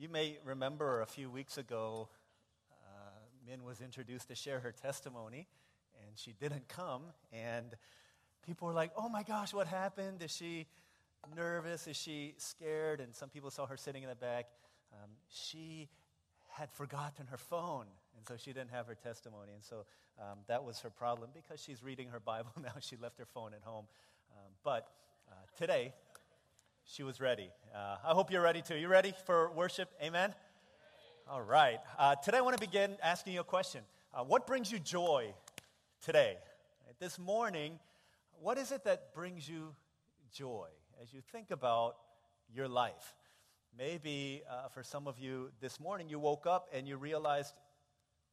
You may remember a few weeks ago, uh, Min was introduced to share her testimony, and she didn't come. And people were like, oh my gosh, what happened? Is she nervous? Is she scared? And some people saw her sitting in the back. Um, she had forgotten her phone, and so she didn't have her testimony. And so um, that was her problem because she's reading her Bible now. She left her phone at home. Um, but uh, today, she was ready. Uh, I hope you're ready too. You ready for worship? Amen? All right. Uh, today I want to begin asking you a question. Uh, what brings you joy today? This morning, what is it that brings you joy as you think about your life? Maybe uh, for some of you this morning, you woke up and you realized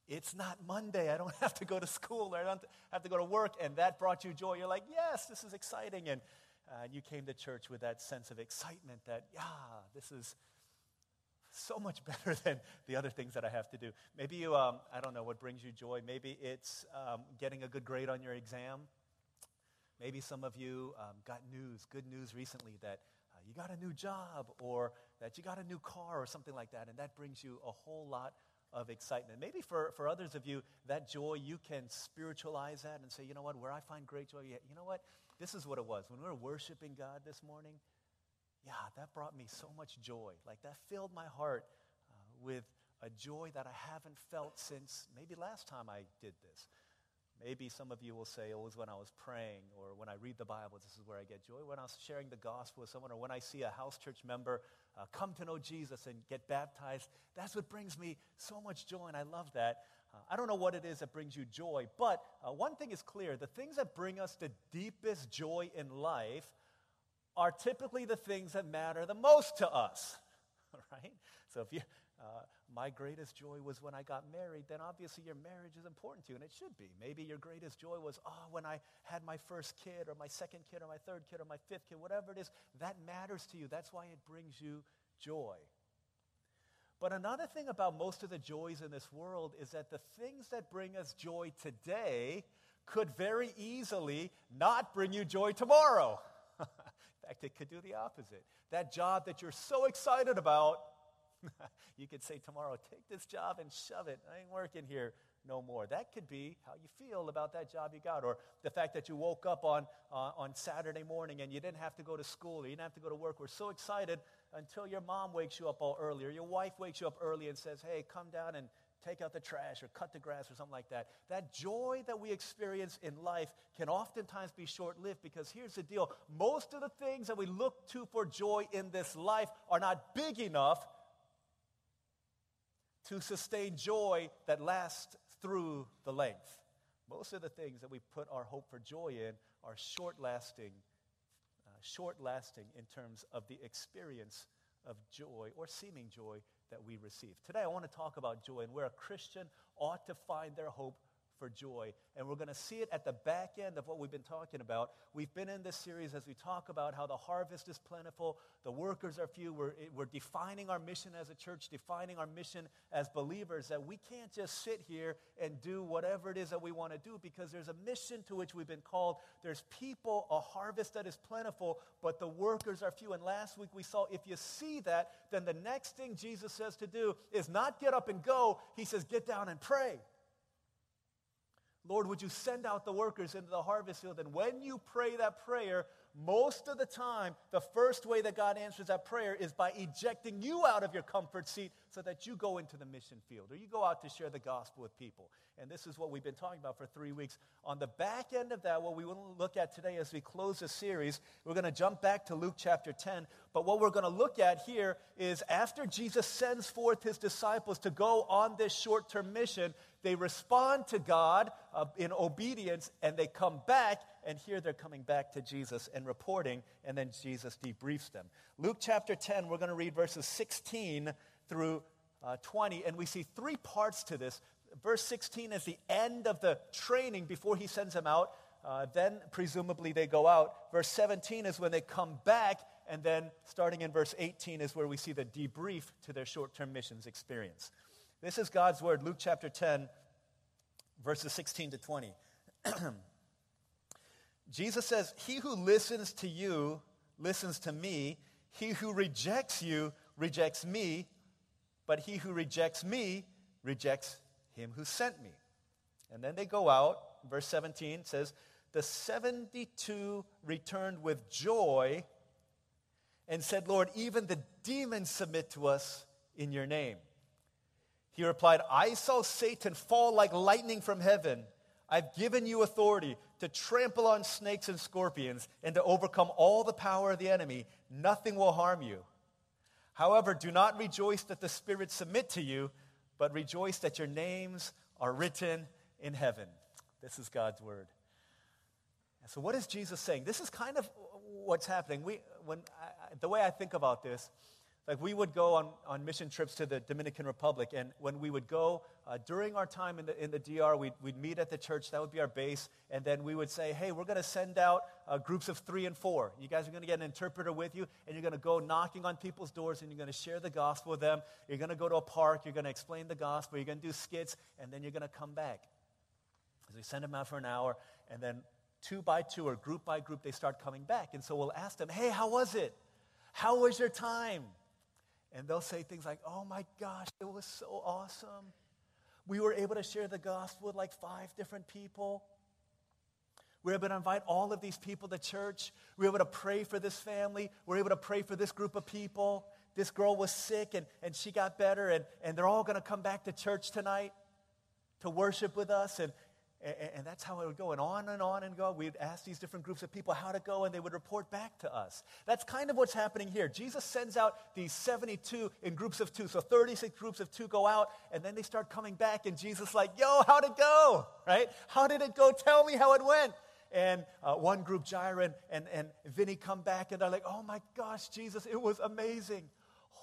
it's not Monday. I don't have to go to school. Or I don't have to go to work. And that brought you joy. You're like, yes, this is exciting. And uh, you came to church with that sense of excitement that, yeah, this is so much better than the other things that I have to do. Maybe you, um, I don't know what brings you joy. Maybe it's um, getting a good grade on your exam. Maybe some of you um, got news, good news recently that uh, you got a new job or that you got a new car or something like that, and that brings you a whole lot of excitement. Maybe for, for others of you, that joy, you can spiritualize that and say, you know what, where I find great joy, you know what, this is what it was. When we were worshiping God this morning, yeah, that brought me so much joy. Like that filled my heart uh, with a joy that I haven't felt since maybe last time I did this. Maybe some of you will say, oh, it was when I was praying, or when I read the Bible, this is where I get joy. When I was sharing the gospel with someone, or when I see a house church member uh, come to know Jesus and get baptized, that's what brings me so much joy, and I love that. Uh, I don't know what it is that brings you joy, but uh, one thing is clear the things that bring us the deepest joy in life are typically the things that matter the most to us, right? So if you, uh, my greatest joy was when I got married, then obviously your marriage is important to you, and it should be. Maybe your greatest joy was, oh, when I had my first kid, or my second kid, or my third kid, or my fifth kid, whatever it is, that matters to you. That's why it brings you joy. But another thing about most of the joys in this world is that the things that bring us joy today could very easily not bring you joy tomorrow. in fact, it could do the opposite. That job that you're so excited about you could say tomorrow, take this job and shove it. I ain't working here no more. That could be how you feel about that job you got, or the fact that you woke up on, uh, on Saturday morning and you didn't have to go to school or you didn't have to go to work. We're so excited until your mom wakes you up all early or your wife wakes you up early and says, hey, come down and take out the trash or cut the grass or something like that. That joy that we experience in life can oftentimes be short lived because here's the deal most of the things that we look to for joy in this life are not big enough to sustain joy that lasts through the length. Most of the things that we put our hope for joy in are short lasting, short lasting in terms of the experience of joy or seeming joy that we receive. Today, I want to talk about joy and where a Christian ought to find their hope for joy. And we're going to see it at the back end of what we've been talking about. We've been in this series as we talk about how the harvest is plentiful, the workers are few. We're, we're defining our mission as a church, defining our mission as believers, that we can't just sit here and do whatever it is that we want to do because there's a mission to which we've been called. There's people, a harvest that is plentiful, but the workers are few. And last week we saw if you see that, then the next thing Jesus says to do is not get up and go, he says, get down and pray. Lord, would you send out the workers into the harvest field? And when you pray that prayer, most of the time, the first way that God answers that prayer is by ejecting you out of your comfort seat so that you go into the mission field or you go out to share the gospel with people. And this is what we've been talking about for three weeks. On the back end of that, what we want to look at today as we close the series, we're going to jump back to Luke chapter 10. But what we're going to look at here is after Jesus sends forth his disciples to go on this short term mission, they respond to God uh, in obedience and they come back, and here they're coming back to Jesus and reporting, and then Jesus debriefs them. Luke chapter 10, we're going to read verses 16 through uh, 20, and we see three parts to this. Verse 16 is the end of the training before he sends them out. Uh, then, presumably, they go out. Verse 17 is when they come back, and then starting in verse 18 is where we see the debrief to their short term missions experience. This is God's word, Luke chapter 10, verses 16 to 20. Jesus says, He who listens to you listens to me. He who rejects you rejects me but he who rejects me rejects him who sent me. And then they go out. Verse 17 says, The 72 returned with joy and said, Lord, even the demons submit to us in your name. He replied, I saw Satan fall like lightning from heaven. I've given you authority to trample on snakes and scorpions and to overcome all the power of the enemy. Nothing will harm you. However, do not rejoice that the spirits submit to you, but rejoice that your names are written in heaven. This is God's word. so, what is Jesus saying? This is kind of what's happening. We, when I, the way I think about this like we would go on, on mission trips to the Dominican Republic, and when we would go uh, during our time in the, in the DR, we'd, we'd meet at the church, that would be our base, and then we would say, hey, we're going to send out uh, groups of three and four. You guys are going to get an interpreter with you, and you're going to go knocking on people's doors, and you're going to share the gospel with them. You're going to go to a park, you're going to explain the gospel, you're going to do skits, and then you're going to come back. So we send them out for an hour, and then two by two or group by group, they start coming back. And so we'll ask them, hey, how was it? How was your time? And they'll say things like, oh my gosh, it was so awesome. We were able to share the gospel with like five different people. We were able to invite all of these people to church. We were able to pray for this family. We were able to pray for this group of people. This girl was sick and, and she got better, and, and they're all going to come back to church tonight to worship with us. And, and, and, that's how it would go. And on and on and go. We'd ask these different groups of people how to go, and they would report back to us. That's kind of what's happening here. Jesus sends out these 72 in groups of two. So 36 groups of two go out, and then they start coming back, and Jesus like, yo, how'd it go? Right? How did it go? Tell me how it went. And uh, one group, Jairus and, and Vinny, come back, and they're like, oh my gosh, Jesus, it was amazing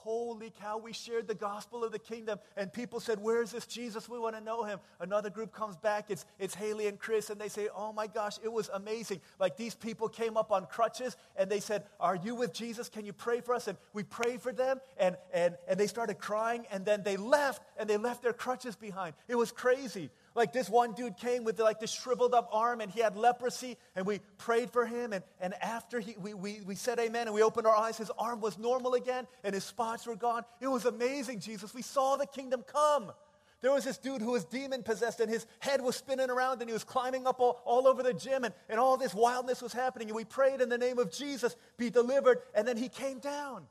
holy cow, we shared the gospel of the kingdom. And people said, Where's this Jesus? We want to know him. Another group comes back. It's, it's Haley and Chris. And they say, Oh my gosh, it was amazing. Like these people came up on crutches and they said, Are you with Jesus? Can you pray for us? And we prayed for them. And, and, and they started crying. And then they left and they left their crutches behind. It was crazy. Like this one dude came with like this shriveled up arm and he had leprosy and we prayed for him. And, and after he, we, we, we said amen and we opened our eyes, his arm was normal again and his spots were gone. It was amazing, Jesus. We saw the kingdom come. There was this dude who was demon possessed and his head was spinning around and he was climbing up all, all over the gym and, and all this wildness was happening. And we prayed in the name of Jesus, be delivered. And then he came down.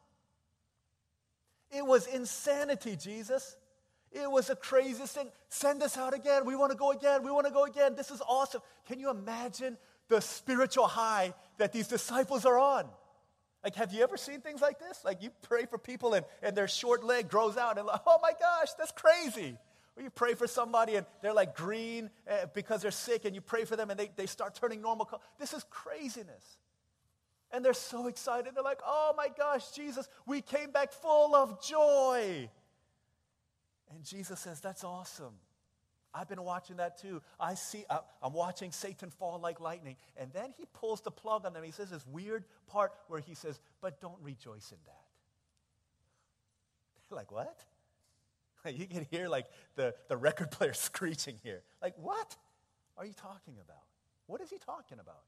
It was insanity, Jesus. It was the craziest thing. Send us out again. We want to go again. We want to go again. This is awesome. Can you imagine the spiritual high that these disciples are on? Like, have you ever seen things like this? Like, you pray for people and, and their short leg grows out, and like, oh my gosh, that's crazy. Or you pray for somebody and they're like green uh, because they're sick, and you pray for them and they, they start turning normal. Color. This is craziness. And they're so excited. They're like, oh my gosh, Jesus, we came back full of joy. And Jesus says, That's awesome. I've been watching that too. I see, I'm watching Satan fall like lightning. And then he pulls the plug on them. He says this weird part where he says, But don't rejoice in that. They're like, What? You can hear like the, the record player screeching here. Like, what are you talking about? What is he talking about?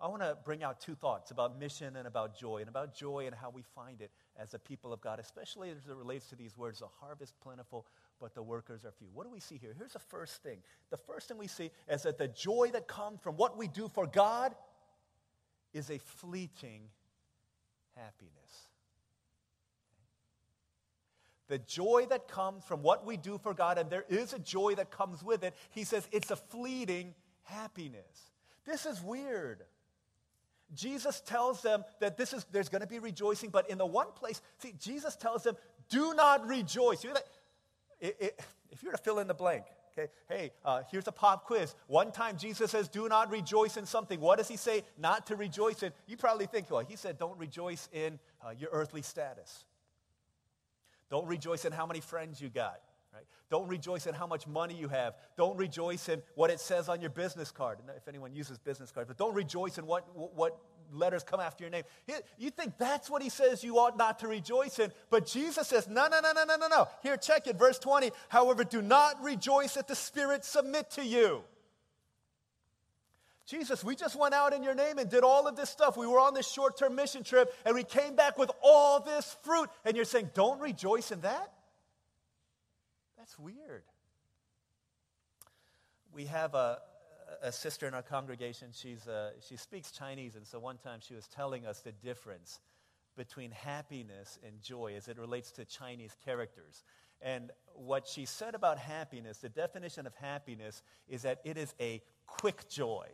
I want to bring out two thoughts about mission and about joy, and about joy and how we find it as a people of God, especially as it relates to these words the harvest plentiful, but the workers are few. What do we see here? Here's the first thing. The first thing we see is that the joy that comes from what we do for God is a fleeting happiness. The joy that comes from what we do for God, and there is a joy that comes with it, he says it's a fleeting happiness. This is weird. Jesus tells them that this is there's going to be rejoicing, but in the one place, see, Jesus tells them, "Do not rejoice." Like, if you were to fill in the blank, okay, hey, uh, here's a pop quiz. One time Jesus says, "Do not rejoice in something." What does he say? Not to rejoice in. You probably think, well, he said, "Don't rejoice in uh, your earthly status." Don't rejoice in how many friends you got. Right? Don't rejoice in how much money you have. Don't rejoice in what it says on your business card. If anyone uses business cards, but don't rejoice in what, what letters come after your name. You think that's what he says you ought not to rejoice in. But Jesus says, no, no, no, no, no, no, no. Here, check it. Verse 20. However, do not rejoice that the Spirit submit to you. Jesus, we just went out in your name and did all of this stuff. We were on this short term mission trip and we came back with all this fruit. And you're saying, don't rejoice in that? That's weird. We have a, a sister in our congregation. She's, uh, she speaks Chinese, and so one time she was telling us the difference between happiness and joy as it relates to Chinese characters. And what she said about happiness, the definition of happiness, is that it is a quick joy.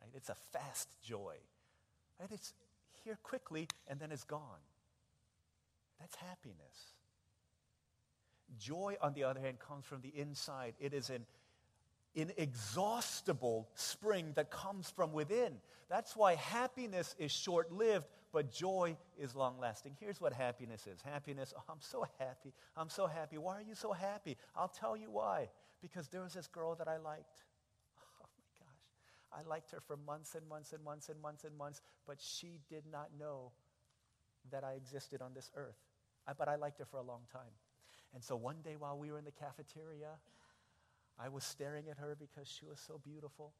Right? It's a fast joy. Right? It's here quickly and then it's gone. That's happiness. Joy, on the other hand, comes from the inside. It is an inexhaustible spring that comes from within. That's why happiness is short lived, but joy is long lasting. Here's what happiness is happiness, oh, I'm so happy. I'm so happy. Why are you so happy? I'll tell you why. Because there was this girl that I liked. Oh my gosh. I liked her for months and months and months and months and months, but she did not know that I existed on this earth. I, but I liked her for a long time. And so one day while we were in the cafeteria, I was staring at her because she was so beautiful.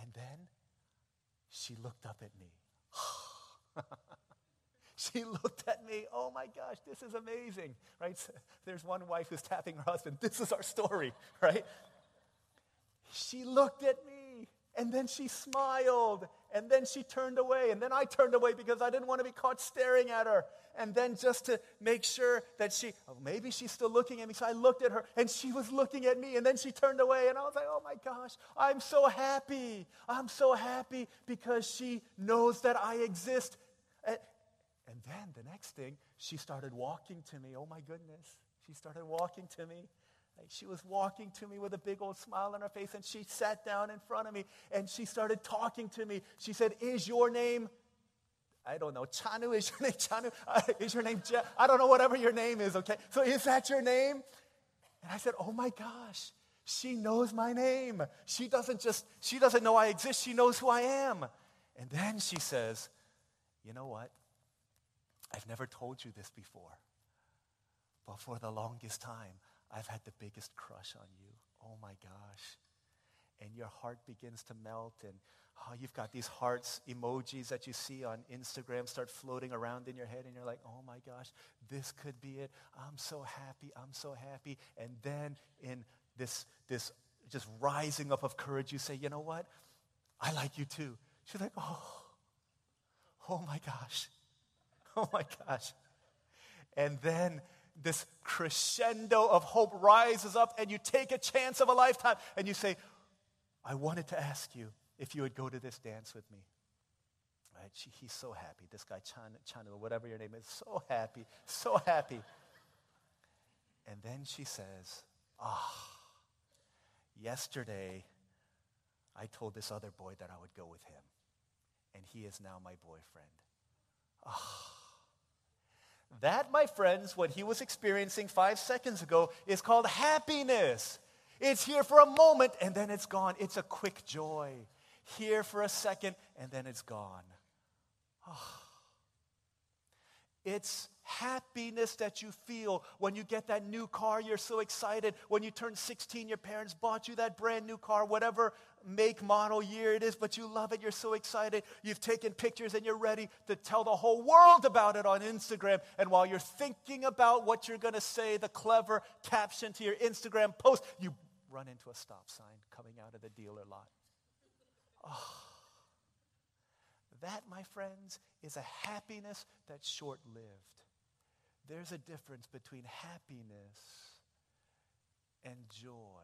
And then she looked up at me. she looked at me, oh my gosh, this is amazing, right? There's one wife who's tapping her husband. This is our story, right? She looked at me and then she smiled and then she turned away and then I turned away because I didn't want to be caught staring at her. And then just to make sure that she, oh, maybe she's still looking at me. So I looked at her and she was looking at me and then she turned away and I was like, oh my gosh, I'm so happy. I'm so happy because she knows that I exist and then the next thing, she started walking to me. Oh my goodness. She started walking to me. She was walking to me with a big old smile on her face, and she sat down in front of me and she started talking to me. She said, Is your name, I don't know, Chanu? Is your name Chanu? Uh, is your name Je- I don't know, whatever your name is, okay? So is that your name? And I said, Oh my gosh, she knows my name. She doesn't just, she doesn't know I exist, she knows who I am. And then she says, You know what? I've never told you this before, but for the longest time, I've had the biggest crush on you. Oh my gosh. And your heart begins to melt, and oh, you've got these hearts emojis that you see on Instagram start floating around in your head, and you're like, oh my gosh, this could be it. I'm so happy. I'm so happy. And then in this, this just rising up of courage, you say, you know what? I like you too. She's like, oh, oh my gosh. Oh my gosh. And then this crescendo of hope rises up, and you take a chance of a lifetime, and you say, I wanted to ask you if you would go to this dance with me. Right? She, he's so happy. This guy, China, China, whatever your name is, so happy, so happy. And then she says, Ah, oh, yesterday I told this other boy that I would go with him, and he is now my boyfriend. Ah. Oh. That, my friends, what he was experiencing five seconds ago is called happiness. It's here for a moment and then it's gone. It's a quick joy. Here for a second and then it's gone. Oh. It's happiness that you feel when you get that new car. You're so excited. When you turn 16, your parents bought you that brand new car, whatever make, model, year it is, but you love it. You're so excited. You've taken pictures and you're ready to tell the whole world about it on Instagram. And while you're thinking about what you're going to say, the clever caption to your Instagram post, you run into a stop sign coming out of the dealer lot. Oh. That, my friends, is a happiness that's short lived. There's a difference between happiness and joy.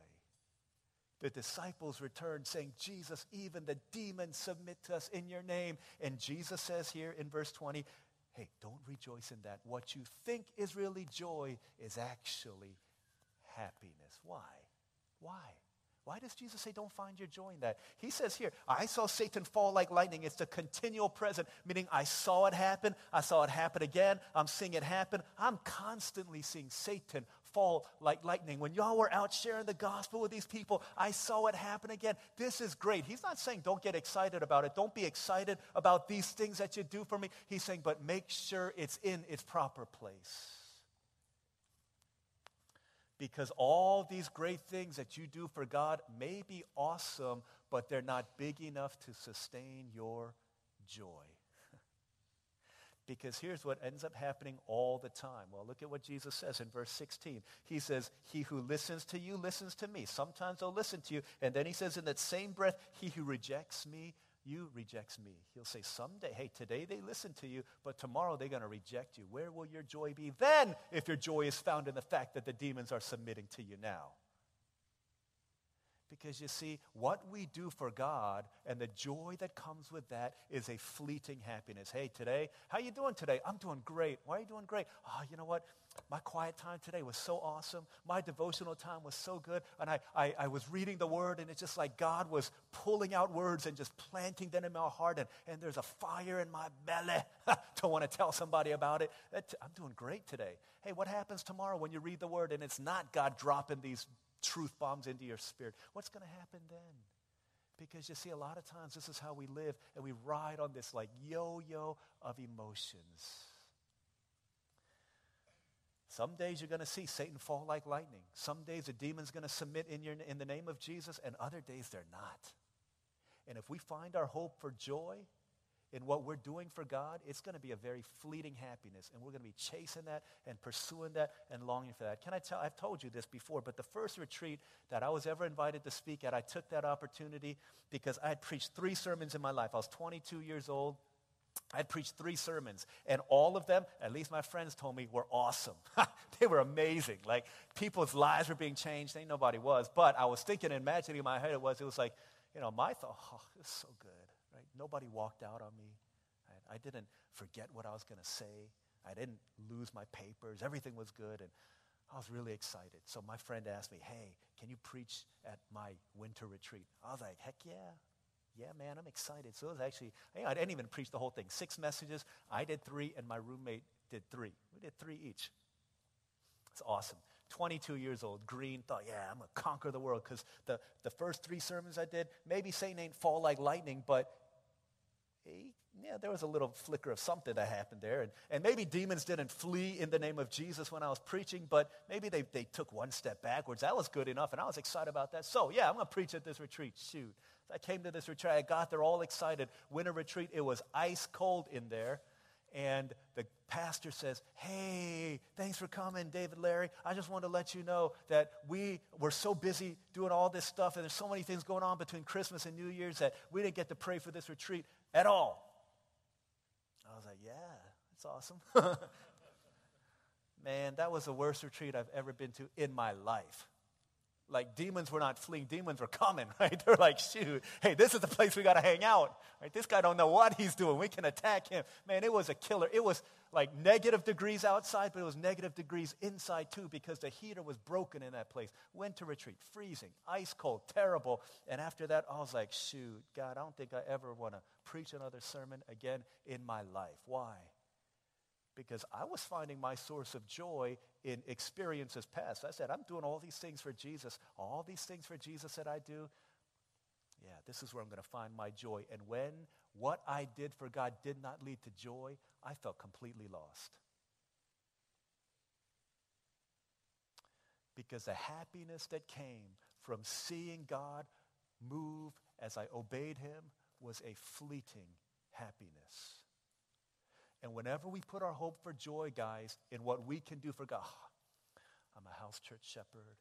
The disciples returned saying, Jesus, even the demons submit to us in your name. And Jesus says here in verse 20, hey, don't rejoice in that. What you think is really joy is actually happiness. Why? Why? Why does Jesus say, don't find your joy in that? He says here, I saw Satan fall like lightning. It's the continual present, meaning I saw it happen. I saw it happen again. I'm seeing it happen. I'm constantly seeing Satan fall like lightning. When y'all were out sharing the gospel with these people, I saw it happen again. This is great. He's not saying don't get excited about it. Don't be excited about these things that you do for me. He's saying, but make sure it's in its proper place because all these great things that you do for God may be awesome, but they're not big enough to sustain your joy. Because here's what ends up happening all the time. Well, look at what Jesus says in verse 16. He says, He who listens to you listens to me. Sometimes they'll listen to you. And then he says, in that same breath, He who rejects me, you rejects me. He'll say, Someday, hey, today they listen to you, but tomorrow they're going to reject you. Where will your joy be then if your joy is found in the fact that the demons are submitting to you now? Because you see, what we do for God and the joy that comes with that is a fleeting happiness. Hey, today, how you doing today? I'm doing great. Why are you doing great? Oh, you know what? My quiet time today was so awesome. My devotional time was so good. And I, I, I was reading the word, and it's just like God was pulling out words and just planting them in my heart. And, and there's a fire in my belly Don't want to tell somebody about it. I'm doing great today. Hey, what happens tomorrow when you read the word and it's not God dropping these truth bombs into your spirit. What's going to happen then? Because you see, a lot of times this is how we live, and we ride on this like yo yo of emotions. Some days you're going to see Satan fall like lightning. Some days a demon's going to submit in, your, in the name of Jesus, and other days they're not. And if we find our hope for joy in what we're doing for God, it's going to be a very fleeting happiness. And we're going to be chasing that and pursuing that and longing for that. Can I tell? I've told you this before, but the first retreat that I was ever invited to speak at, I took that opportunity because I had preached three sermons in my life. I was 22 years old. I preached three sermons, and all of them, at least my friends told me, were awesome. they were amazing. Like, people's lives were being changed. Ain't nobody was. But I was thinking, and imagining in my head, it was, it was like, you know, my thought, oh, it's so good. Nobody walked out on me. I, I didn't forget what I was going to say. I didn't lose my papers. Everything was good. And I was really excited. So my friend asked me, hey, can you preach at my winter retreat? I was like, heck yeah. Yeah, man, I'm excited. So it was actually, I didn't even preach the whole thing. Six messages. I did three, and my roommate did three. We did three each. It's awesome. 22 years old, green, thought, yeah, I'm going to conquer the world. Because the, the first three sermons I did, maybe Satan ain't fall like lightning, but yeah, there was a little flicker of something that happened there. And, and maybe demons didn't flee in the name of Jesus when I was preaching, but maybe they, they took one step backwards. That was good enough, and I was excited about that. So, yeah, I'm going to preach at this retreat. Shoot. I came to this retreat. I got there all excited. Winter retreat, it was ice cold in there. And the pastor says, Hey, thanks for coming, David Larry. I just want to let you know that we were so busy doing all this stuff, and there's so many things going on between Christmas and New Year's that we didn't get to pray for this retreat at all. I was like, yeah, that's awesome. Man, that was the worst retreat I've ever been to in my life. Like demons were not fleeing, demons were coming, right? They're like, shoot, hey, this is the place we got to hang out. Right? This guy don't know what he's doing. We can attack him. Man, it was a killer. It was like negative degrees outside, but it was negative degrees inside too because the heater was broken in that place. Went to retreat, freezing, ice cold, terrible. And after that, I was like, shoot, God, I don't think I ever want to preach another sermon again in my life. Why? because I was finding my source of joy in experiences past. I said, I'm doing all these things for Jesus, all these things for Jesus that I do. Yeah, this is where I'm going to find my joy. And when what I did for God did not lead to joy, I felt completely lost. Because the happiness that came from seeing God move as I obeyed him was a fleeting happiness. And whenever we put our hope for joy, guys, in what we can do for God, I'm a house church shepherd.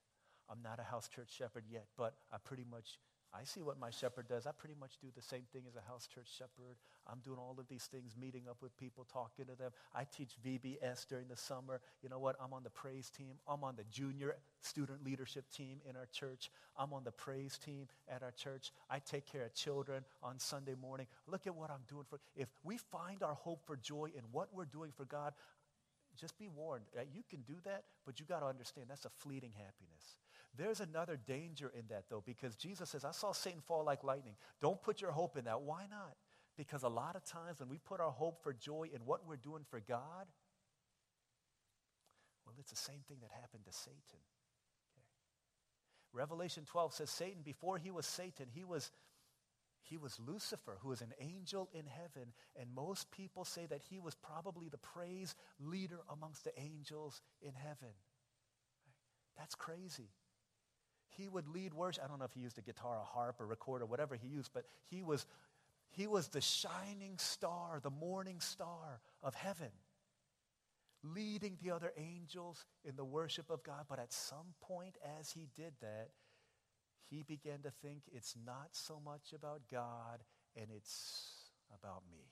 I'm not a house church shepherd yet, but I pretty much I see what my shepherd does. I pretty much do the same thing as a house church shepherd. I'm doing all of these things, meeting up with people, talking to them. I teach VBS during the summer. You know what? I'm on the praise team. I'm on the junior student leadership team in our church. I'm on the praise team at our church. I take care of children on Sunday morning. Look at what I'm doing for. If we find our hope for joy in what we're doing for God, just be warned. You can do that, but you got to understand that's a fleeting happiness. There's another danger in that, though, because Jesus says, I saw Satan fall like lightning. Don't put your hope in that. Why not? Because a lot of times when we put our hope for joy in what we're doing for God, well, it's the same thing that happened to Satan. Okay. Revelation 12 says Satan, before he was Satan, he was, he was Lucifer, who was an angel in heaven. And most people say that he was probably the praise leader amongst the angels in heaven. That's crazy he would lead worship. I don't know if he used a guitar, a harp, a recorder, whatever he used, but he was, He was the shining star, the morning star of heaven, leading the other angels in the worship of God. But at some point, as he did that, he began to think it's not so much about God and it's about me.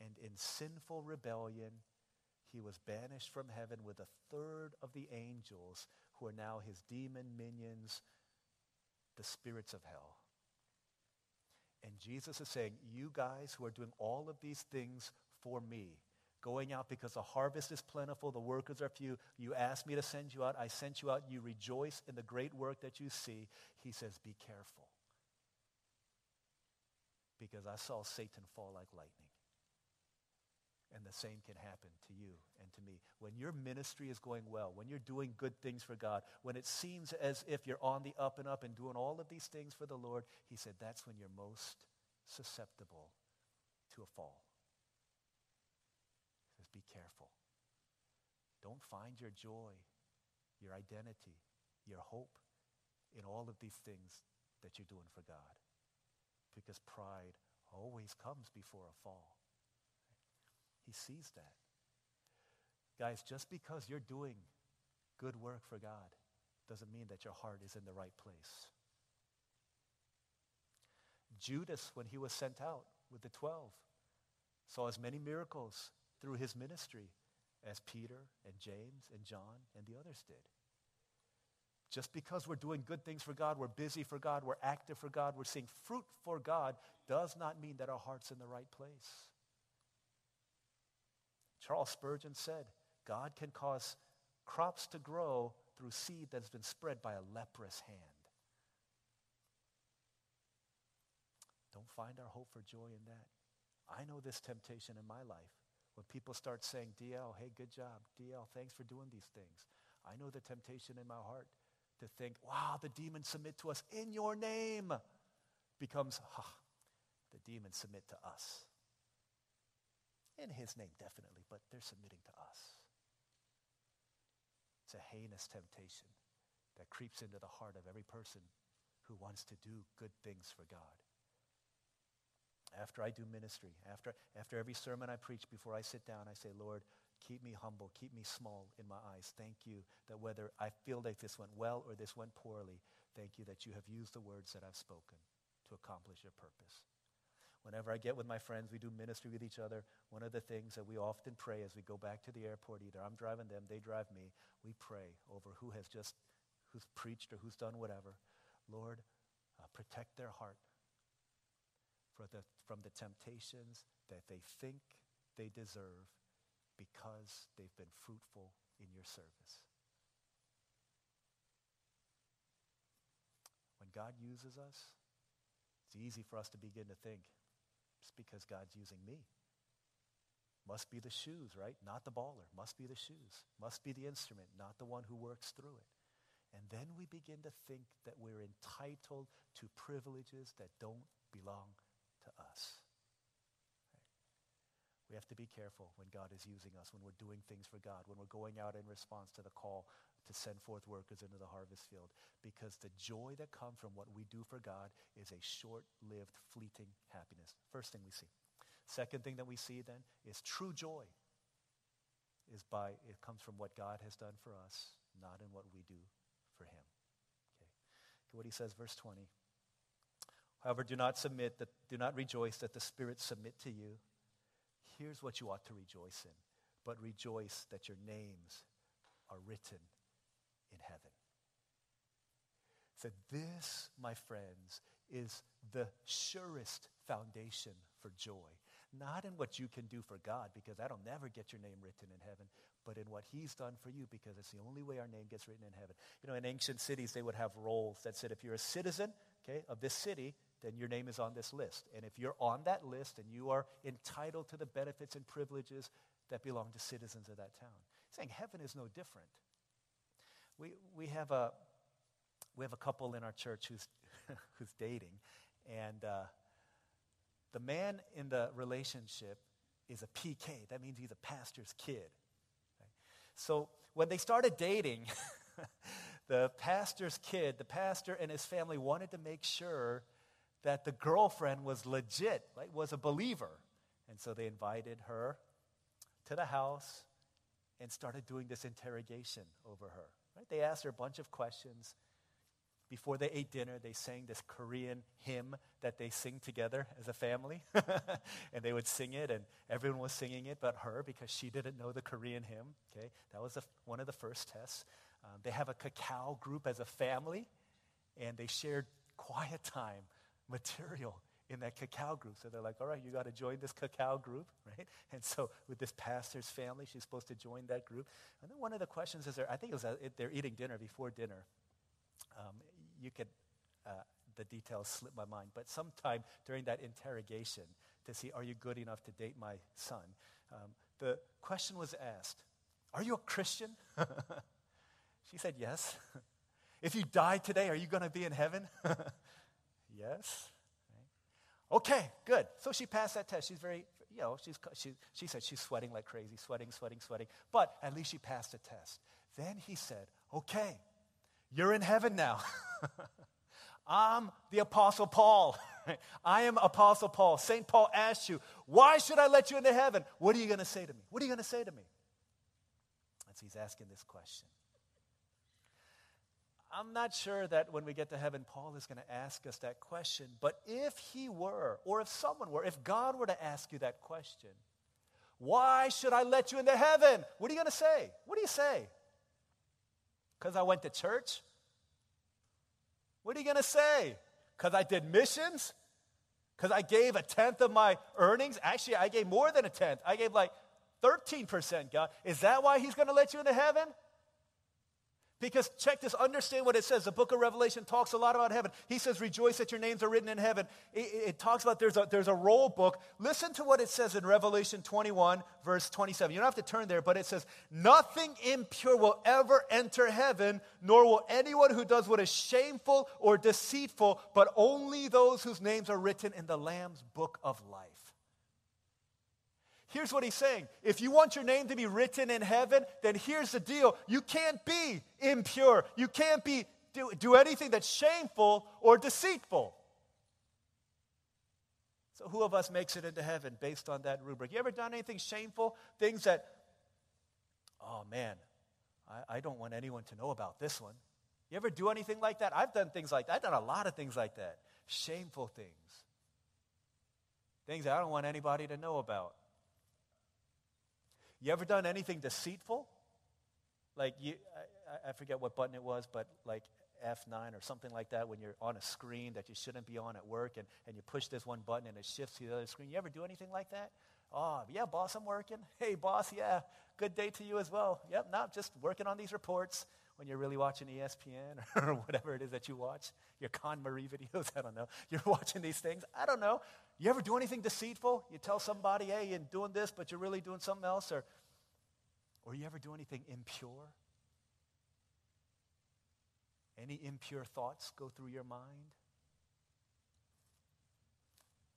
And in sinful rebellion, he was banished from heaven with a third of the angels who are now his demon minions, the spirits of hell. And Jesus is saying, You guys who are doing all of these things for me, going out because the harvest is plentiful, the workers are few, you asked me to send you out, I sent you out, you rejoice in the great work that you see. He says, Be careful. Because I saw Satan fall like lightning. And the same can happen to you and to me. When your ministry is going well, when you're doing good things for God, when it seems as if you're on the up and up and doing all of these things for the Lord, he said that's when you're most susceptible to a fall. He says, be careful. Don't find your joy, your identity, your hope in all of these things that you're doing for God. Because pride always comes before a fall. He sees that. Guys, just because you're doing good work for God doesn't mean that your heart is in the right place. Judas, when he was sent out with the 12, saw as many miracles through his ministry as Peter and James and John and the others did. Just because we're doing good things for God, we're busy for God, we're active for God, we're seeing fruit for God, does not mean that our heart's in the right place. Charles Spurgeon said, God can cause crops to grow through seed that has been spread by a leprous hand. Don't find our hope for joy in that. I know this temptation in my life. When people start saying, DL, hey, good job. DL, thanks for doing these things. I know the temptation in my heart to think, wow, the demons submit to us in your name becomes, ha, the demons submit to us. In his name, definitely, but they're submitting to us. It's a heinous temptation that creeps into the heart of every person who wants to do good things for God. After I do ministry, after, after every sermon I preach, before I sit down, I say, Lord, keep me humble, keep me small in my eyes. Thank you that whether I feel like this went well or this went poorly, thank you that you have used the words that I've spoken to accomplish your purpose. Whenever I get with my friends, we do ministry with each other. One of the things that we often pray as we go back to the airport, either I'm driving them, they drive me, we pray over who has just, who's preached or who's done whatever. Lord, uh, protect their heart for the, from the temptations that they think they deserve because they've been fruitful in your service. When God uses us, it's easy for us to begin to think, it's because God's using me. Must be the shoes, right? Not the baller. Must be the shoes. Must be the instrument, not the one who works through it. And then we begin to think that we're entitled to privileges that don't belong to us. We have to be careful when God is using us, when we're doing things for God, when we're going out in response to the call to send forth workers into the harvest field, because the joy that comes from what we do for God is a short-lived, fleeting happiness. First thing we see. Second thing that we see then is true joy is by, it comes from what God has done for us, not in what we do for him. Okay. okay what he says, verse 20. However, do not submit, that, do not rejoice that the spirits submit to you here's what you ought to rejoice in. But rejoice that your names are written in heaven. So, this, my friends, is the surest foundation for joy. Not in what you can do for God, because that'll never get your name written in heaven, but in what He's done for you, because it's the only way our name gets written in heaven. You know, in ancient cities, they would have rolls that said if you're a citizen, okay, of this city, then your name is on this list. And if you're on that list and you are entitled to the benefits and privileges that belong to citizens of that town. saying heaven is no different. We, we, have, a, we have a couple in our church who's, who's dating, and uh, the man in the relationship is a PK. That means he's a pastor's kid. So when they started dating, the pastor's kid, the pastor and his family wanted to make sure that the girlfriend was legit, like was a believer. And so they invited her to the house and started doing this interrogation over her. Right? They asked her a bunch of questions. Before they ate dinner, they sang this Korean hymn that they sing together as a family. and they would sing it, and everyone was singing it but her because she didn't know the Korean hymn. Okay? That was one of the first tests. Um, they have a Kakao group as a family, and they shared quiet time material in that Kakao group. So they're like, all right, you got to join this Kakao group, right? And so with this pastor's family, she's supposed to join that group. And then one of the questions is, there, I think it was uh, they're eating dinner before dinner. Um, you could, uh, the details slip my mind, but sometime during that interrogation to see, are you good enough to date my son? Um, the question was asked, are you a Christian? she said, yes. if you die today, are you going to be in heaven? yes. Okay, good. So she passed that test. She's very, you know, she's, she, she said she's sweating like crazy, sweating, sweating, sweating. But at least she passed the test. Then he said, okay, you're in heaven now. I'm the Apostle Paul. I am Apostle Paul. St. Paul asked you, Why should I let you into heaven? What are you going to say to me? What are you going to say to me? As he's asking this question. I'm not sure that when we get to heaven, Paul is going to ask us that question. But if he were, or if someone were, if God were to ask you that question, why should I let you into heaven? What are you going to say? What do you say? Because I went to church? What are you going to say? Because I did missions? Because I gave a tenth of my earnings? Actually, I gave more than a tenth. I gave like 13%, God. Is that why he's going to let you into heaven? Because check this, understand what it says. The book of Revelation talks a lot about heaven. He says, Rejoice that your names are written in heaven. It, it, talks about there's a, there's a roll book. Listen to what it says in Revelation 21, verse 27. You don't have to turn there, but it says, Nothing impure will ever enter heaven, nor will anyone who does what is shameful or deceitful, but only those whose names are written in the Lamb's book of life. Here's what he's saying. If you want your name to be written in heaven, then here's the deal. You can't be impure. You can't be do, do anything that's shameful or deceitful. So who of us makes it into heaven based on that rubric? You ever done anything shameful? Things that, oh man, I, I don't want anyone to know about this one. You ever do anything like that? I've done things like that. I've done a lot of things like that. Shameful things. Things that I don't want anybody to know about. You ever done anything deceitful? Like, you, I, I forget what button it was, but like F9 or something like that when you're on a screen that you shouldn't be on at work and, and you push this one button and it shifts to the other screen. You ever do anything like that? Oh, yeah, boss, I'm working. Hey, boss, yeah, good day to you as well. Yep, not just working on these reports when you're really watching ESPN or whatever it is that you watch, your KonMari videos, I don't know. You're watching these things. I don't know. You ever do anything deceitful? You tell somebody, hey, you're doing this, but you're really doing something else? Or, or you ever do anything impure? Any impure thoughts go through your mind?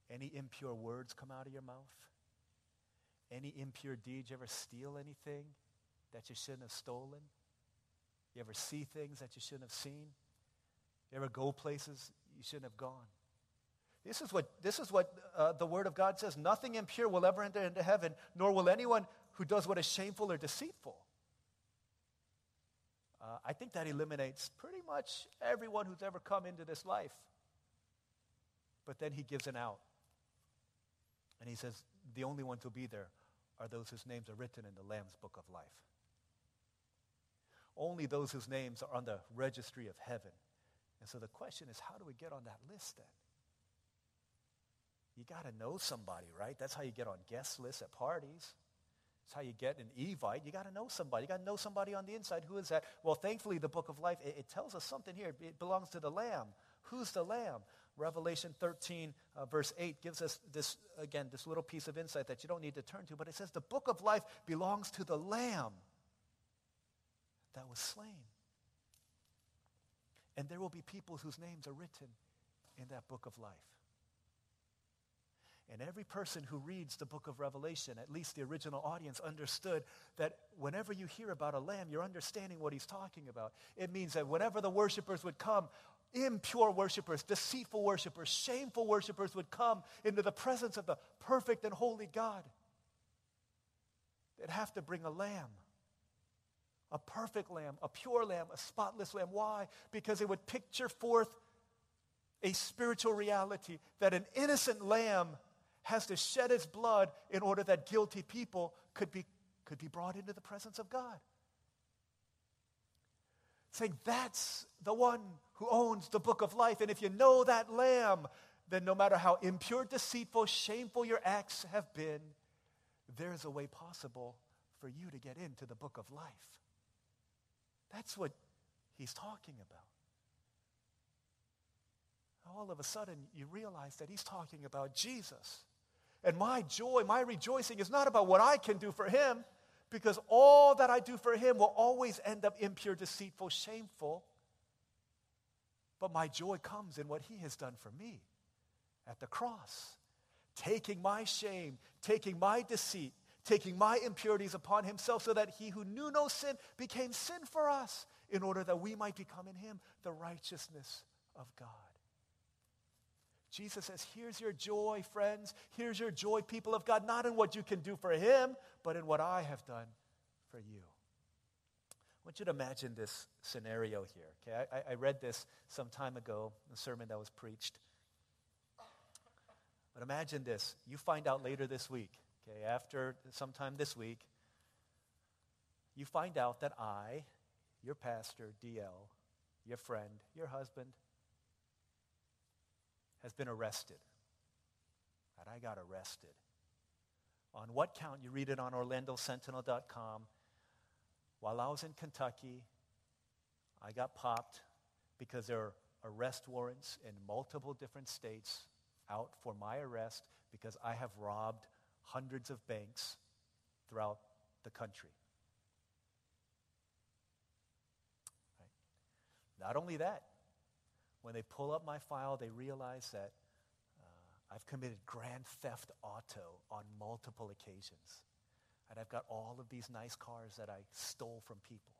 Any impure words come out of your mouth? Any impure deeds? You ever steal anything that you shouldn't have stolen? You ever see things that you shouldn't have seen? You ever go places you shouldn't have gone? This is what, this is what uh, the Word of God says. Nothing impure will ever enter into heaven, nor will anyone who does what is shameful or deceitful. Uh, I think that eliminates pretty much everyone who's ever come into this life. But then he gives an out. And he says, the only ones who'll be there are those whose names are written in the Lamb's book of life only those whose names are on the registry of heaven. And so the question is, how do we get on that list then? You got to know somebody, right? That's how you get on guest lists at parties. That's how you get an Evite. You got to know somebody. You got to know somebody on the inside. Who is that? Well, thankfully, the book of life, it, it tells us something here. It belongs to the Lamb. Who's the Lamb? Revelation 13, uh, verse 8, gives us this, again, this little piece of insight that you don't need to turn to, but it says the book of life belongs to the Lamb that was slain. And there will be people whose names are written in that book of life. And every person who reads the book of Revelation, at least the original audience, understood that whenever you hear about a lamb, you're understanding what he's talking about. It means that whenever the worshipers would come, impure worshipers, deceitful worshipers, shameful worshipers would come into the presence of the perfect and holy God. They'd have to bring a lamb, a perfect lamb, a pure lamb, a spotless lamb. Why? Because it would picture forth a spiritual reality that an innocent lamb has to shed his blood in order that guilty people could be, could be brought into the presence of God. Saying that's the one who owns the book of life. And if you know that lamb, then no matter how impure, deceitful, shameful your acts have been, there's a way possible for you to get into the book of life. That's what he's talking about. All of a sudden, you realize that he's talking about Jesus. And my joy, my rejoicing is not about what I can do for him, because all that I do for him will always end up impure, deceitful, shameful. But my joy comes in what he has done for me at the cross, taking my shame, taking my deceit, taking my impurities upon himself, so that he who knew no sin became sin for us, in order that we might become in him the righteousness of God. Jesus says, Here's your joy, friends. Here's your joy, people of God, not in what you can do for Him, but in what I have done for you. I want you to imagine this scenario here. Okay, I, I read this some time ago, a sermon that was preached. But imagine this. You find out later this week, okay, after sometime this week, you find out that I, your pastor, DL, your friend, your husband, has been arrested. That I got arrested. On what count? You read it on OrlandoSentinel.com. While I was in Kentucky, I got popped because there are arrest warrants in multiple different states out for my arrest because I have robbed hundreds of banks throughout the country. Right. Not only that, when they pull up my file, they realize that uh, I've committed grand theft auto on multiple occasions. And I've got all of these nice cars that I stole from people.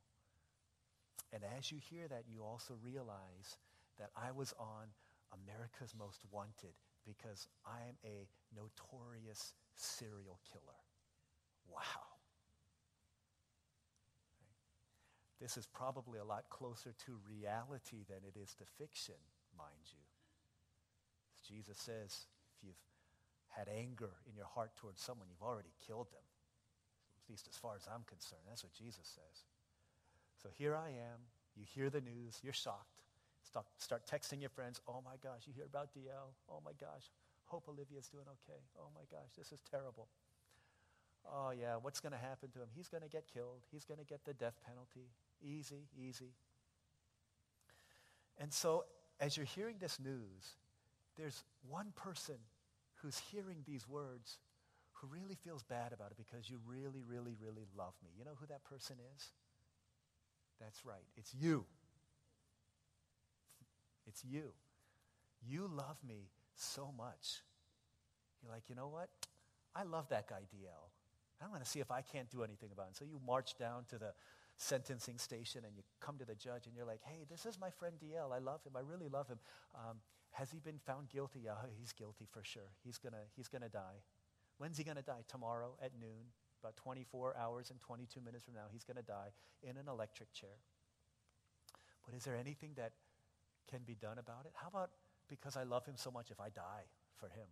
And as you hear that, you also realize that I was on America's Most Wanted because I'm a notorious serial killer. Wow. This is probably a lot closer to reality than it is to fiction, mind you. As Jesus says, if you've had anger in your heart towards someone, you've already killed them. At least as far as I'm concerned. That's what Jesus says. So here I am. You hear the news. You're shocked. Start, start texting your friends. Oh my gosh, you hear about DL? Oh my gosh. Hope Olivia's doing okay. Oh my gosh, this is terrible. Oh yeah, what's going to happen to him? He's going to get killed. He's going to get the death penalty. Easy, easy. And so, as you're hearing this news, there's one person who's hearing these words who really feels bad about it because you really, really, really love me. You know who that person is? That's right. It's you. It's you. You love me so much. You're like, you know what? I love that guy, DL. I'm going to see if I can't do anything about it. So you march down to the sentencing station and you come to the judge and you're like, hey, this is my friend DL. I love him. I really love him. Um, has he been found guilty? Yeah, he's guilty for sure. He's going to he's gonna die. When's he going to die? Tomorrow at noon, about 24 hours and 22 minutes from now, he's going to die in an electric chair. But is there anything that can be done about it? How about because I love him so much if I die for him?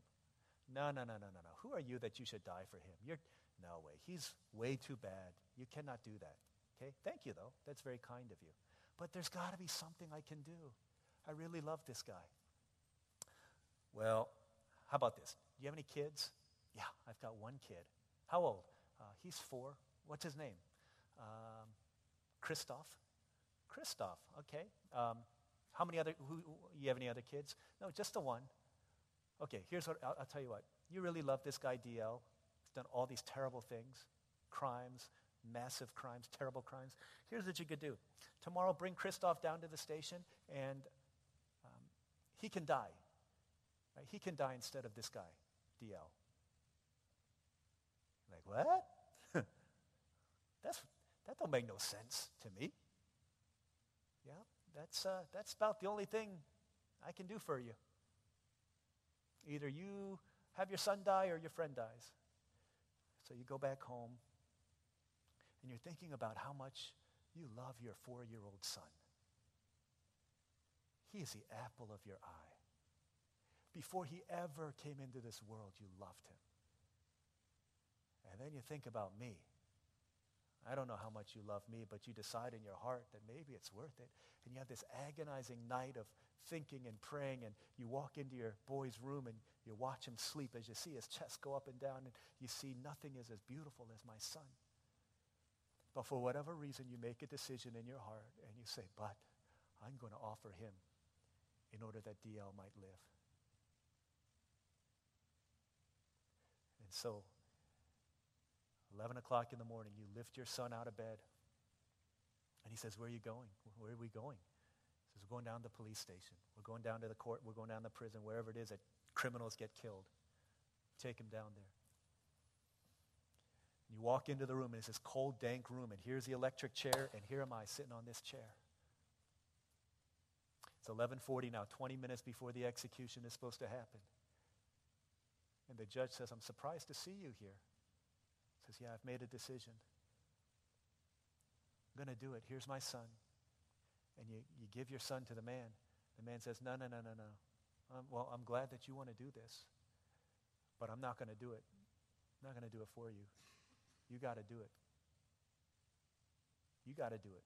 No, no, no, no, no, no. Who are you that you should die for him? You're, no way. He's way too bad. You cannot do that. Okay? Thank you, though. That's very kind of you. But there's got to be something I can do. I really love this guy. Well, how about this? Do you have any kids? Yeah, I've got one kid. How old? Uh, he's four. What's his name? Um, Christoph. Christoph, okay. Um, how many other, who, you have any other kids? No, just the one. Okay, here's what, I'll, I'll tell you what. You really love this guy, DL. Done all these terrible things, crimes, massive crimes, terrible crimes. Here's what you could do. Tomorrow, bring Christoph down to the station, and um, he can die. Right? He can die instead of this guy, DL. Like, what? that's, that don't make no sense to me. Yeah, that's, uh, that's about the only thing I can do for you. Either you have your son die or your friend dies. So you go back home and you're thinking about how much you love your four year old son. He is the apple of your eye. Before he ever came into this world, you loved him. And then you think about me. I don't know how much you love me, but you decide in your heart that maybe it's worth it. And you have this agonizing night of thinking and praying, and you walk into your boy's room and you watch him sleep as you see his chest go up and down, and you see nothing is as beautiful as my son. But for whatever reason, you make a decision in your heart and you say, But I'm going to offer him in order that DL might live. And so 11 o'clock in the morning, you lift your son out of bed. And he says, Where are you going? Where are we going? He says, We're going down to the police station. We're going down to the court. We're going down to the prison, wherever it is that criminals get killed. Take him down there. And you walk into the room, and it's this cold, dank room, and here's the electric chair, and here am I sitting on this chair. It's 11:40 now, 20 minutes before the execution is supposed to happen. And the judge says, "I'm surprised to see you here." Says, Yeah, I've made a decision. I'm going to do it. Here's my son. And you, you give your son to the man. The man says, No, no, no, no, no. Um, well, I'm glad that you want to do this, but I'm not going to do it. I'm not going to do it for you. You got to do it. You got to do it.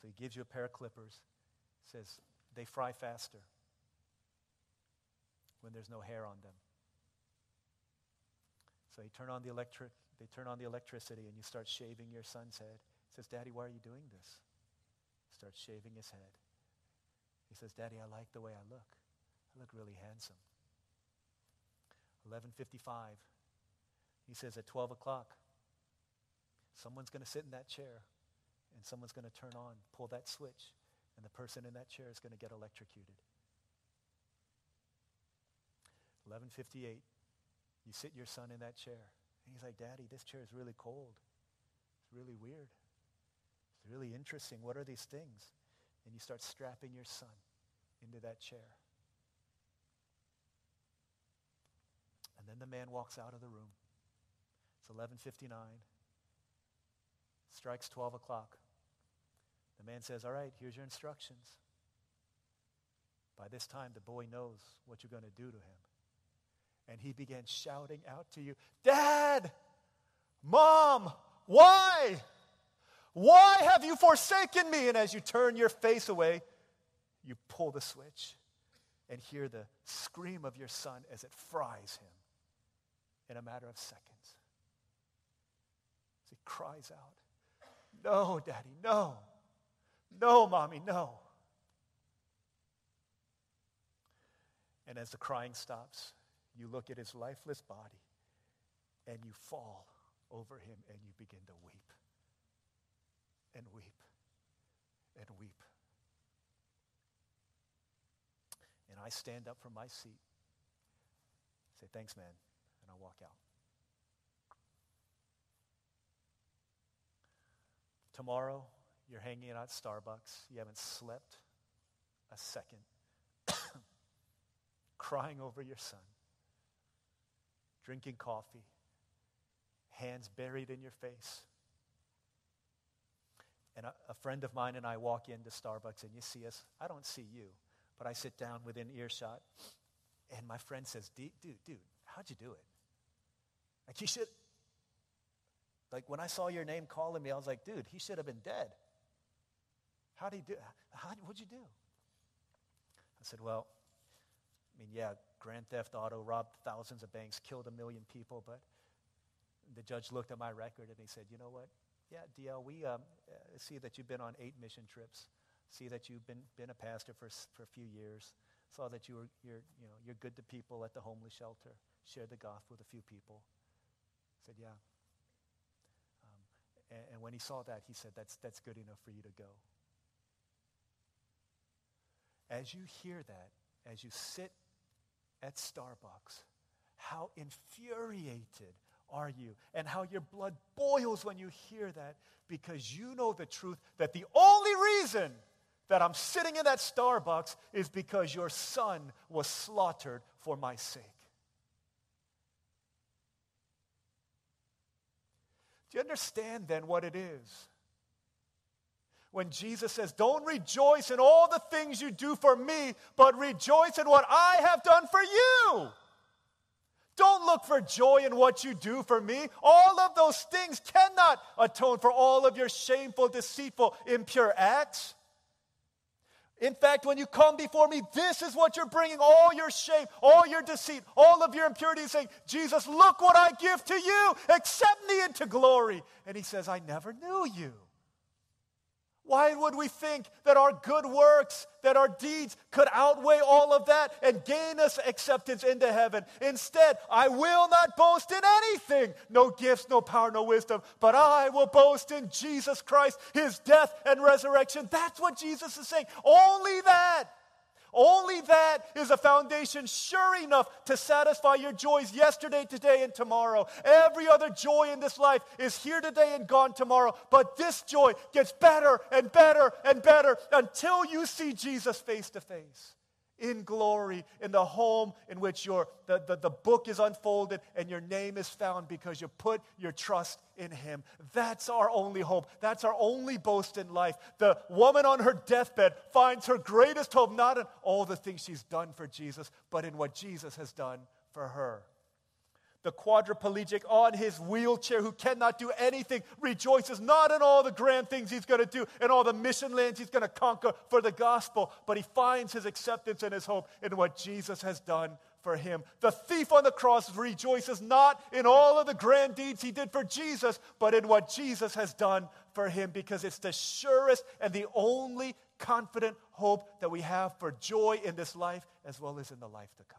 So he gives you a pair of clippers. Says they fry faster when there's no hair on them. So you turn on the electric, they turn on the electricity and you start shaving your son's head. He says, Daddy, why are you doing this? Starts shaving his head. He says, Daddy, I like the way I look. I look really handsome. 11.55. He says at 12 o'clock, someone's going to sit in that chair and someone's going to turn on, pull that switch, and the person in that chair is going to get electrocuted. 11:58 you sit your son in that chair. And he's like, Daddy, this chair is really cold. It's really weird. It's really interesting. What are these things? And you start strapping your son into that chair. And then the man walks out of the room. It's 11:59. Strikes 12 o'clock. The man says, "All right, here's your instructions." By this time, the boy knows what you're going to do to him. And he began shouting out to you, Dad, Mom, why? Why have you forsaken me? And as you turn your face away, you pull the switch and hear the scream of your son as it fries him in a matter of seconds. As he cries out, No, Daddy, no. No, Mommy, no. And as the crying stops, you look at his lifeless body and you fall over him and you begin to weep and weep and weep. And I stand up from my seat, say, Thanks, man, and I walk out. Tomorrow, you're hanging out at Starbucks. You haven't slept a second, crying over your son drinking coffee, hands buried in your face. And a, a, friend of mine and I walk into Starbucks, and you see us. I don't see you, but I sit down within earshot, and my friend says, "Dude, dude, how'd you do it? Like you should." Like when I saw your name calling me, I was like, "Dude, he should have been dead." How'd he do? How, what'd you do? I said, "Well, I mean, yeah, grand theft auto, robbed thousands of banks, killed a million people. But the judge looked at my record and he said, you know what? Yeah, DL, we um, uh, see that you've been on eight mission trips. See that you've been, been a pastor for, for a few years. Saw that you were, you're, you know, you're good to people at the homeless shelter. Shared the gospel with a few people. said, yeah. Um, and, and when he saw that, he said, that's, that's good enough for you to go. As you hear that, as you sit at Starbucks, how infuriated are you? And how your blood boils when you hear that because you know the truth that the only reason that I'm sitting in that Starbucks is because your son was slaughtered for my sake. Do you understand then what it is? When Jesus says, Don't rejoice in all the things you do for me, but rejoice in what I have done for you. Don't look for joy in what you do for me. All of those things cannot atone for all of your shameful, deceitful, impure acts. In fact, when you come before me, this is what you're bringing all your shame, all your deceit, all of your impurity, saying, Jesus, look what I give to you. Accept me into glory. And he says, I never knew you. Why would we think that our good works, that our deeds could outweigh all of that and gain us acceptance into heaven? Instead, I will not boast in anything no gifts, no power, no wisdom, but I will boast in Jesus Christ, his death and resurrection. That's what Jesus is saying. Only that. Only that is a foundation sure enough to satisfy your joys yesterday, today, and tomorrow. Every other joy in this life is here today and gone tomorrow. But this joy gets better and better and better until you see Jesus face to face in glory in the home in which your, the, the, the book is unfolded and your name is found because you put your trust in him. That's our only hope. That's our only boast in life. The woman on her deathbed finds her greatest hope not in all the things she's done for Jesus, but in what Jesus has done for her the quadriplegic on his wheelchair who cannot do anything rejoices not in all the grand things he's going to do and all the mission lands he's going to conquer for the gospel, but he finds his acceptance and his hope in what Jesus has done for him. The thief on the cross rejoices not in all of the grand deeds he did for Jesus, but in what Jesus has done for him because it's the surest and the only confident hope that we have for joy in this life as well as in the life to come.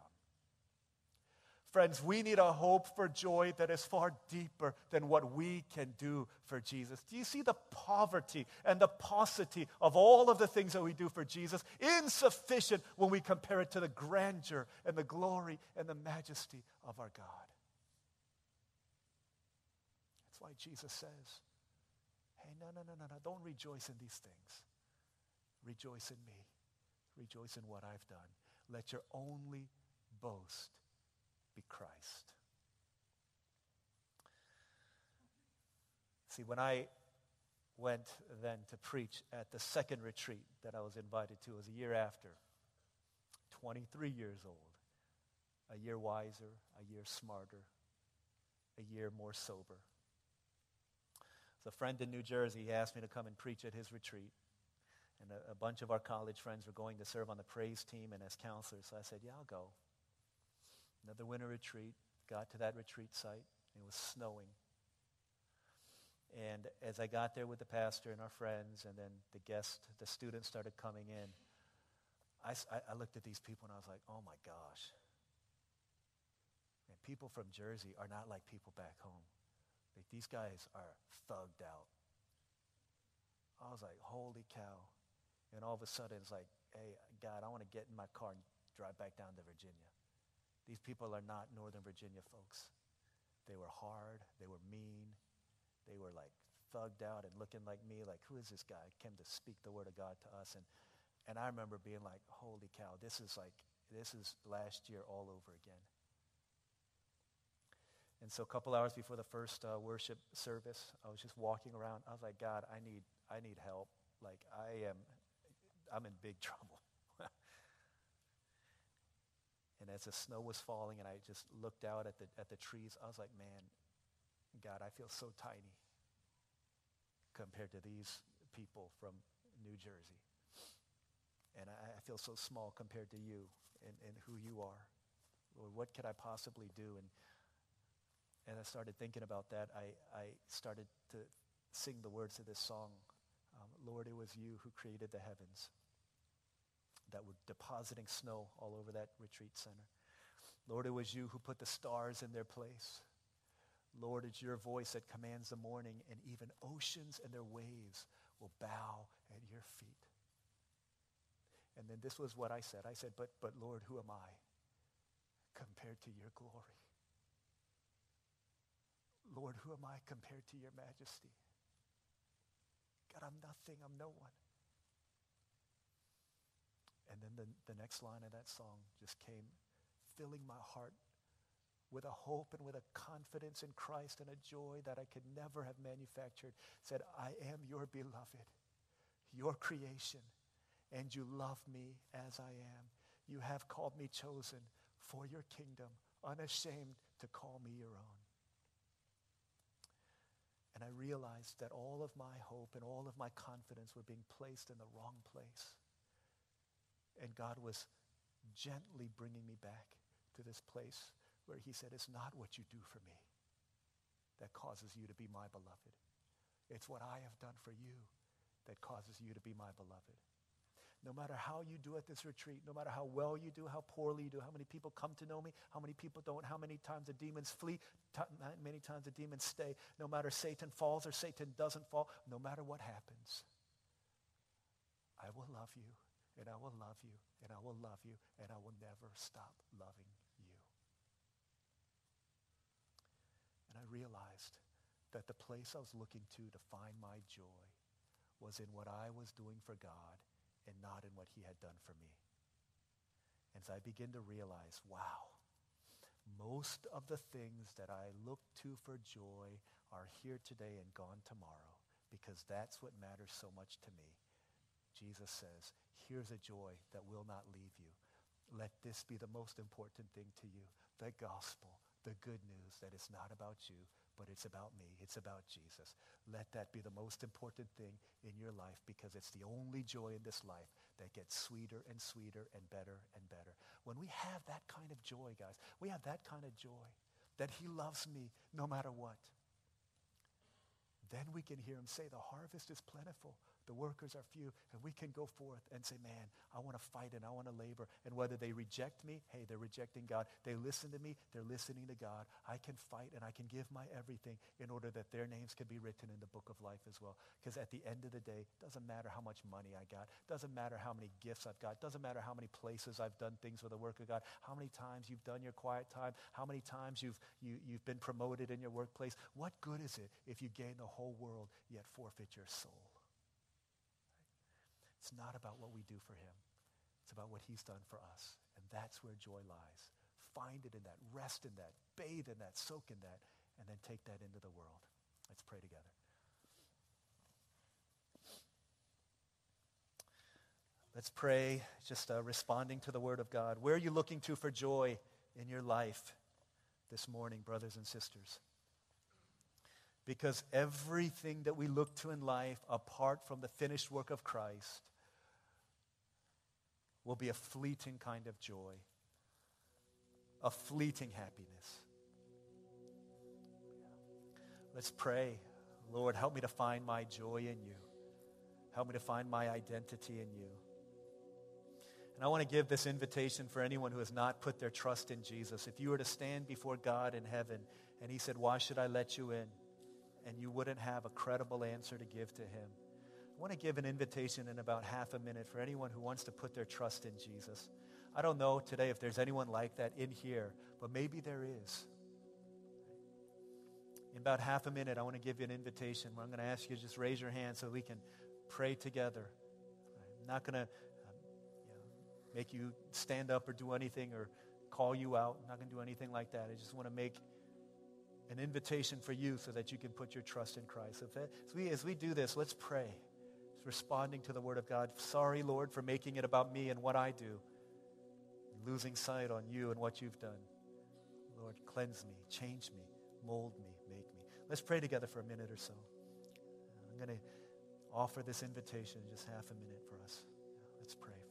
Friends, we need a hope for joy that is far deeper than what we can do for Jesus. Do you see the poverty and the paucity of all of the things that we do for Jesus? Insufficient when we compare it to the grandeur and the glory and the majesty of our God. That's why Jesus says, hey, no, no, no, no, no, don't rejoice in these things. Rejoice in me. Rejoice in what I've done. Let your only boast be Christ. See, when I went then to preach at the second retreat that I was invited to, it was a year after, 23 years old, a year wiser, a year smarter, a year more sober. So a friend in New Jersey He asked me to come and preach at his retreat. And a, a bunch of our college friends were going to serve on the praise team and as counselors. So I said, Yeah, I'll go another winter retreat, got to that retreat site. It was snowing. And as I got there with the pastor and our friends, and then the guests, the students started coming in, I, I looked at these people and I was like, oh my gosh. And people from Jersey are not like people back home. Like, these guys are thugged out. I was like, holy cow. And all of a sudden, it's like, hey, God, I want to get in my car and drive back down to Virginia. These people are not Northern Virginia folks. They were hard, they were mean, they were like thugged out and looking like me, like, who is this guy? Came to speak the word of God to us. And, and I remember being like, holy cow, this is like, this is last year all over again. And so a couple hours before the first uh, worship service, I was just walking around. I was like, God, I need, I need help. Like, I am, I'm in big trouble. And as the snow was falling and I just looked out at the, at the trees, I was like, man, God, I feel so tiny compared to these people from New Jersey. And I, I feel so small compared to you and, and who you are. Lord, what could I possibly do? And, and I started thinking about that. I, I started to sing the words of this song. Um, Lord, it was you who created the heavens that were depositing snow all over that retreat center. Lord, it was you who put the stars in their place. Lord, it's your voice that commands the morning, and even oceans and their waves will bow at your feet. And then this was what I said. I said, but, but Lord, who am I compared to your glory? Lord, who am I compared to your majesty? God, I'm nothing. I'm no one. And then the, the next line of that song just came, filling my heart with a hope and with a confidence in Christ and a joy that I could never have manufactured. Said, I am your beloved, your creation, and you love me as I am. You have called me chosen for your kingdom, unashamed to call me your own. And I realized that all of my hope and all of my confidence were being placed in the wrong place. And God was gently bringing me back to this place where he said, It's not what you do for me that causes you to be my beloved. It's what I have done for you that causes you to be my beloved. No matter how you do at this retreat, no matter how well you do, how poorly you do, how many people come to know me, how many people don't, how many times the demons flee, many times the demons stay, no matter Satan falls or Satan doesn't fall, no matter what happens, I will love you, and I will love you, and I will love you, and I will never stop loving you. And I realized that the place I was looking to to find my joy was in what I was doing for God and not in what he had done for me. And so I begin to realize, wow, most of the things that I look to for joy are here today and gone tomorrow because that's what matters so much to me. Jesus says, here's a joy that will not leave you. Let this be the most important thing to you, the gospel, the good news that it's not about you, but it's about me. It's about Jesus. Let that be the most important thing in your life because it's the only joy in this life that gets sweeter and sweeter and better and better. When we have that kind of joy, guys, we have that kind of joy that he loves me no matter what. Then we can hear him say, the harvest is plentiful, the workers are few, and we can go forth and say, man, I want to fight and I want to labor. And whether they reject me, hey, they're rejecting God. They listen to me, they're listening to God. I can fight and I can give my everything in order that their names can be written in the book of life as well. Because at the end of the day, it doesn't matter how much money I got, doesn't matter how many gifts I've got, doesn't matter how many places I've done things for the work of God, how many times you've done your quiet time, how many times you've, you, you've been promoted in your workplace. What good is it if you gain the whole world yet forfeit your soul? It's not about what we do for him. It's about what he's done for us. And that's where joy lies. Find it in that, rest in that, bathe in that, soak in that, and then take that into the world. Let's pray together. Let's pray, just uh, responding to the word of God. Where are you looking to for joy in your life this morning, brothers and sisters? Because everything that we look to in life, apart from the finished work of Christ, will be a fleeting kind of joy, a fleeting happiness. Let's pray. Lord, help me to find my joy in you. Help me to find my identity in you. And I want to give this invitation for anyone who has not put their trust in Jesus. If you were to stand before God in heaven and He said, Why should I let you in? And you wouldn't have a credible answer to give to Him. I want to give an invitation in about half a minute for anyone who wants to put their trust in Jesus. I don't know today if there's anyone like that in here, but maybe there is. In about half a minute, I want to give you an invitation where I'm going to ask you to just raise your hand so we can pray together. I'm not going to um, make you stand up or do anything or call you out. I'm not going to do anything like that. I just want to make an invitation for you so that you can put your trust in Christ. So as we, as we do this, let's pray responding to the Word of God. Sorry, Lord, for making it about me and what I do, losing sight on you and what you've done. Lord, cleanse me, change me, mold me, make me. Let's pray together for a minute or so. I'm going to offer this invitation in just half a minute for us. Let's pray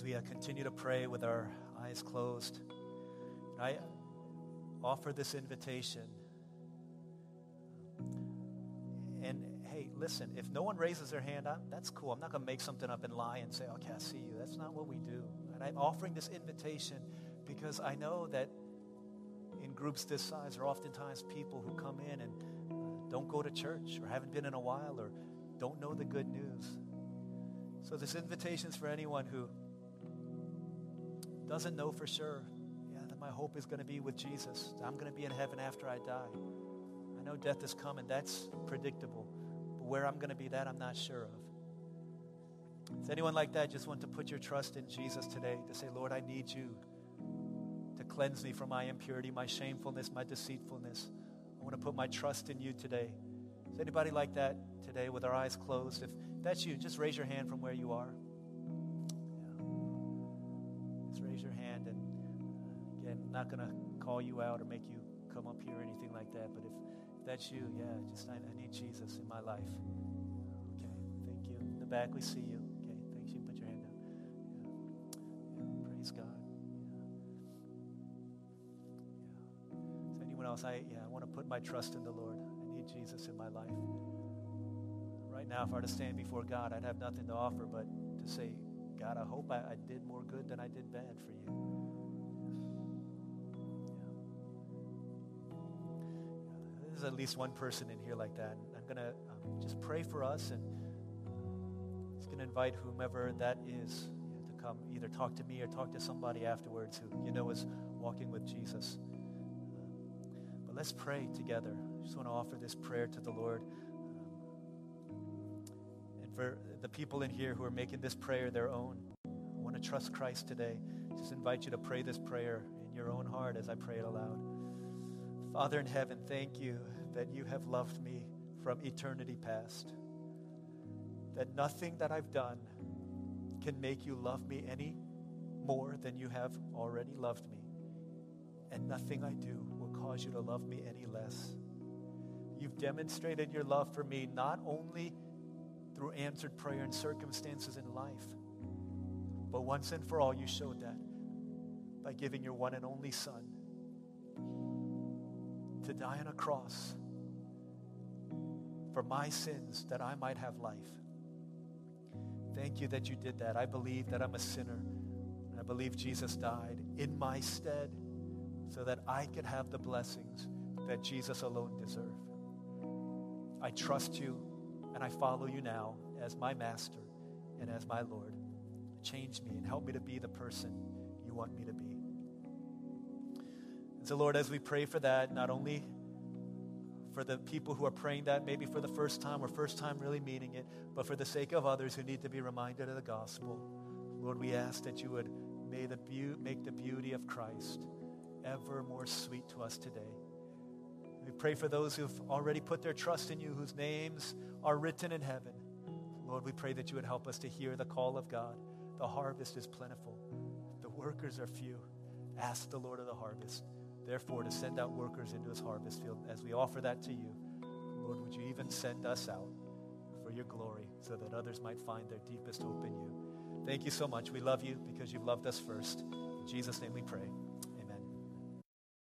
as we uh, continue to pray with our eyes closed, I offer this invitation. And hey, listen, if no one raises their hand, I'm, that's cool. I'm not going to make something up and lie and say, okay, I see you. That's not what we do. And I'm offering this invitation because I know that in groups this size are oftentimes people who come in and uh, don't go to church or haven't been in a while or don't know the good news. So this invitation is for anyone who doesn't know for sure, yeah, that my hope is going to be with Jesus. I'm going to be in heaven after I die. I know death is coming. That's predictable. But where I'm going to be, that I'm not sure of. Is anyone like that just want to put your trust in Jesus today to say, Lord, I need you to cleanse me from my impurity, my shamefulness, my deceitfulness. I want to put my trust in you today. Is anybody like that today with our eyes closed? If that's you, just raise your hand from where you are. Not going to call you out or make you come up here or anything like that. But if, if that's you, yeah, just I, I, need Jesus in my life. Okay, thank you. In the back, we see you. Okay, thanks. You put your hand down. Yeah, yeah praise God. Yeah. yeah. Is anyone else? I yeah, I want to put my trust in the Lord. I need Jesus in my life. Right now, if I were to stand before God, I'd have nothing to offer but to say, God, I hope I, I did more good than I did bad for you. There's at least one person in here like that. I'm going to um, just pray for us and just going to invite whomever that is to come either talk to me or talk to somebody afterwards who you know is walking with Jesus. But let's pray together. I just want to offer this prayer to the Lord. Um, and for the people in here who are making this prayer their own, I want to trust Christ today. Just invite you to pray this prayer in your own heart as I pray it aloud. Father in heaven, thank you that you have loved me from eternity past. That nothing that I've done can make you love me any more than you have already loved me. And nothing I do will cause you to love me any less. You've demonstrated your love for me not only through answered prayer and circumstances in life, but once and for all, you showed that by giving your one and only Son to die on a cross for my sins that I might have life. Thank you that you did that. I believe that I'm a sinner. I believe Jesus died in my stead so that I could have the blessings that Jesus alone deserved. I trust you and I follow you now as my master and as my Lord. Change me and help me to be the person you want me to be. And so, Lord, as we pray for that, not only for the people who are praying that maybe for the first time or first time really meaning it, but for the sake of others who need to be reminded of the gospel, Lord, we ask that you would may the be- make the beauty of Christ ever more sweet to us today. We pray for those who've already put their trust in you, whose names are written in heaven. Lord, we pray that you would help us to hear the call of God. The harvest is plentiful, the workers are few. Ask the Lord of the harvest therefore, to send out workers into his harvest field. As we offer that to you, Lord, would you even send us out for your glory so that others might find their deepest hope in you? Thank you so much. We love you because you've loved us first. In Jesus' name we pray.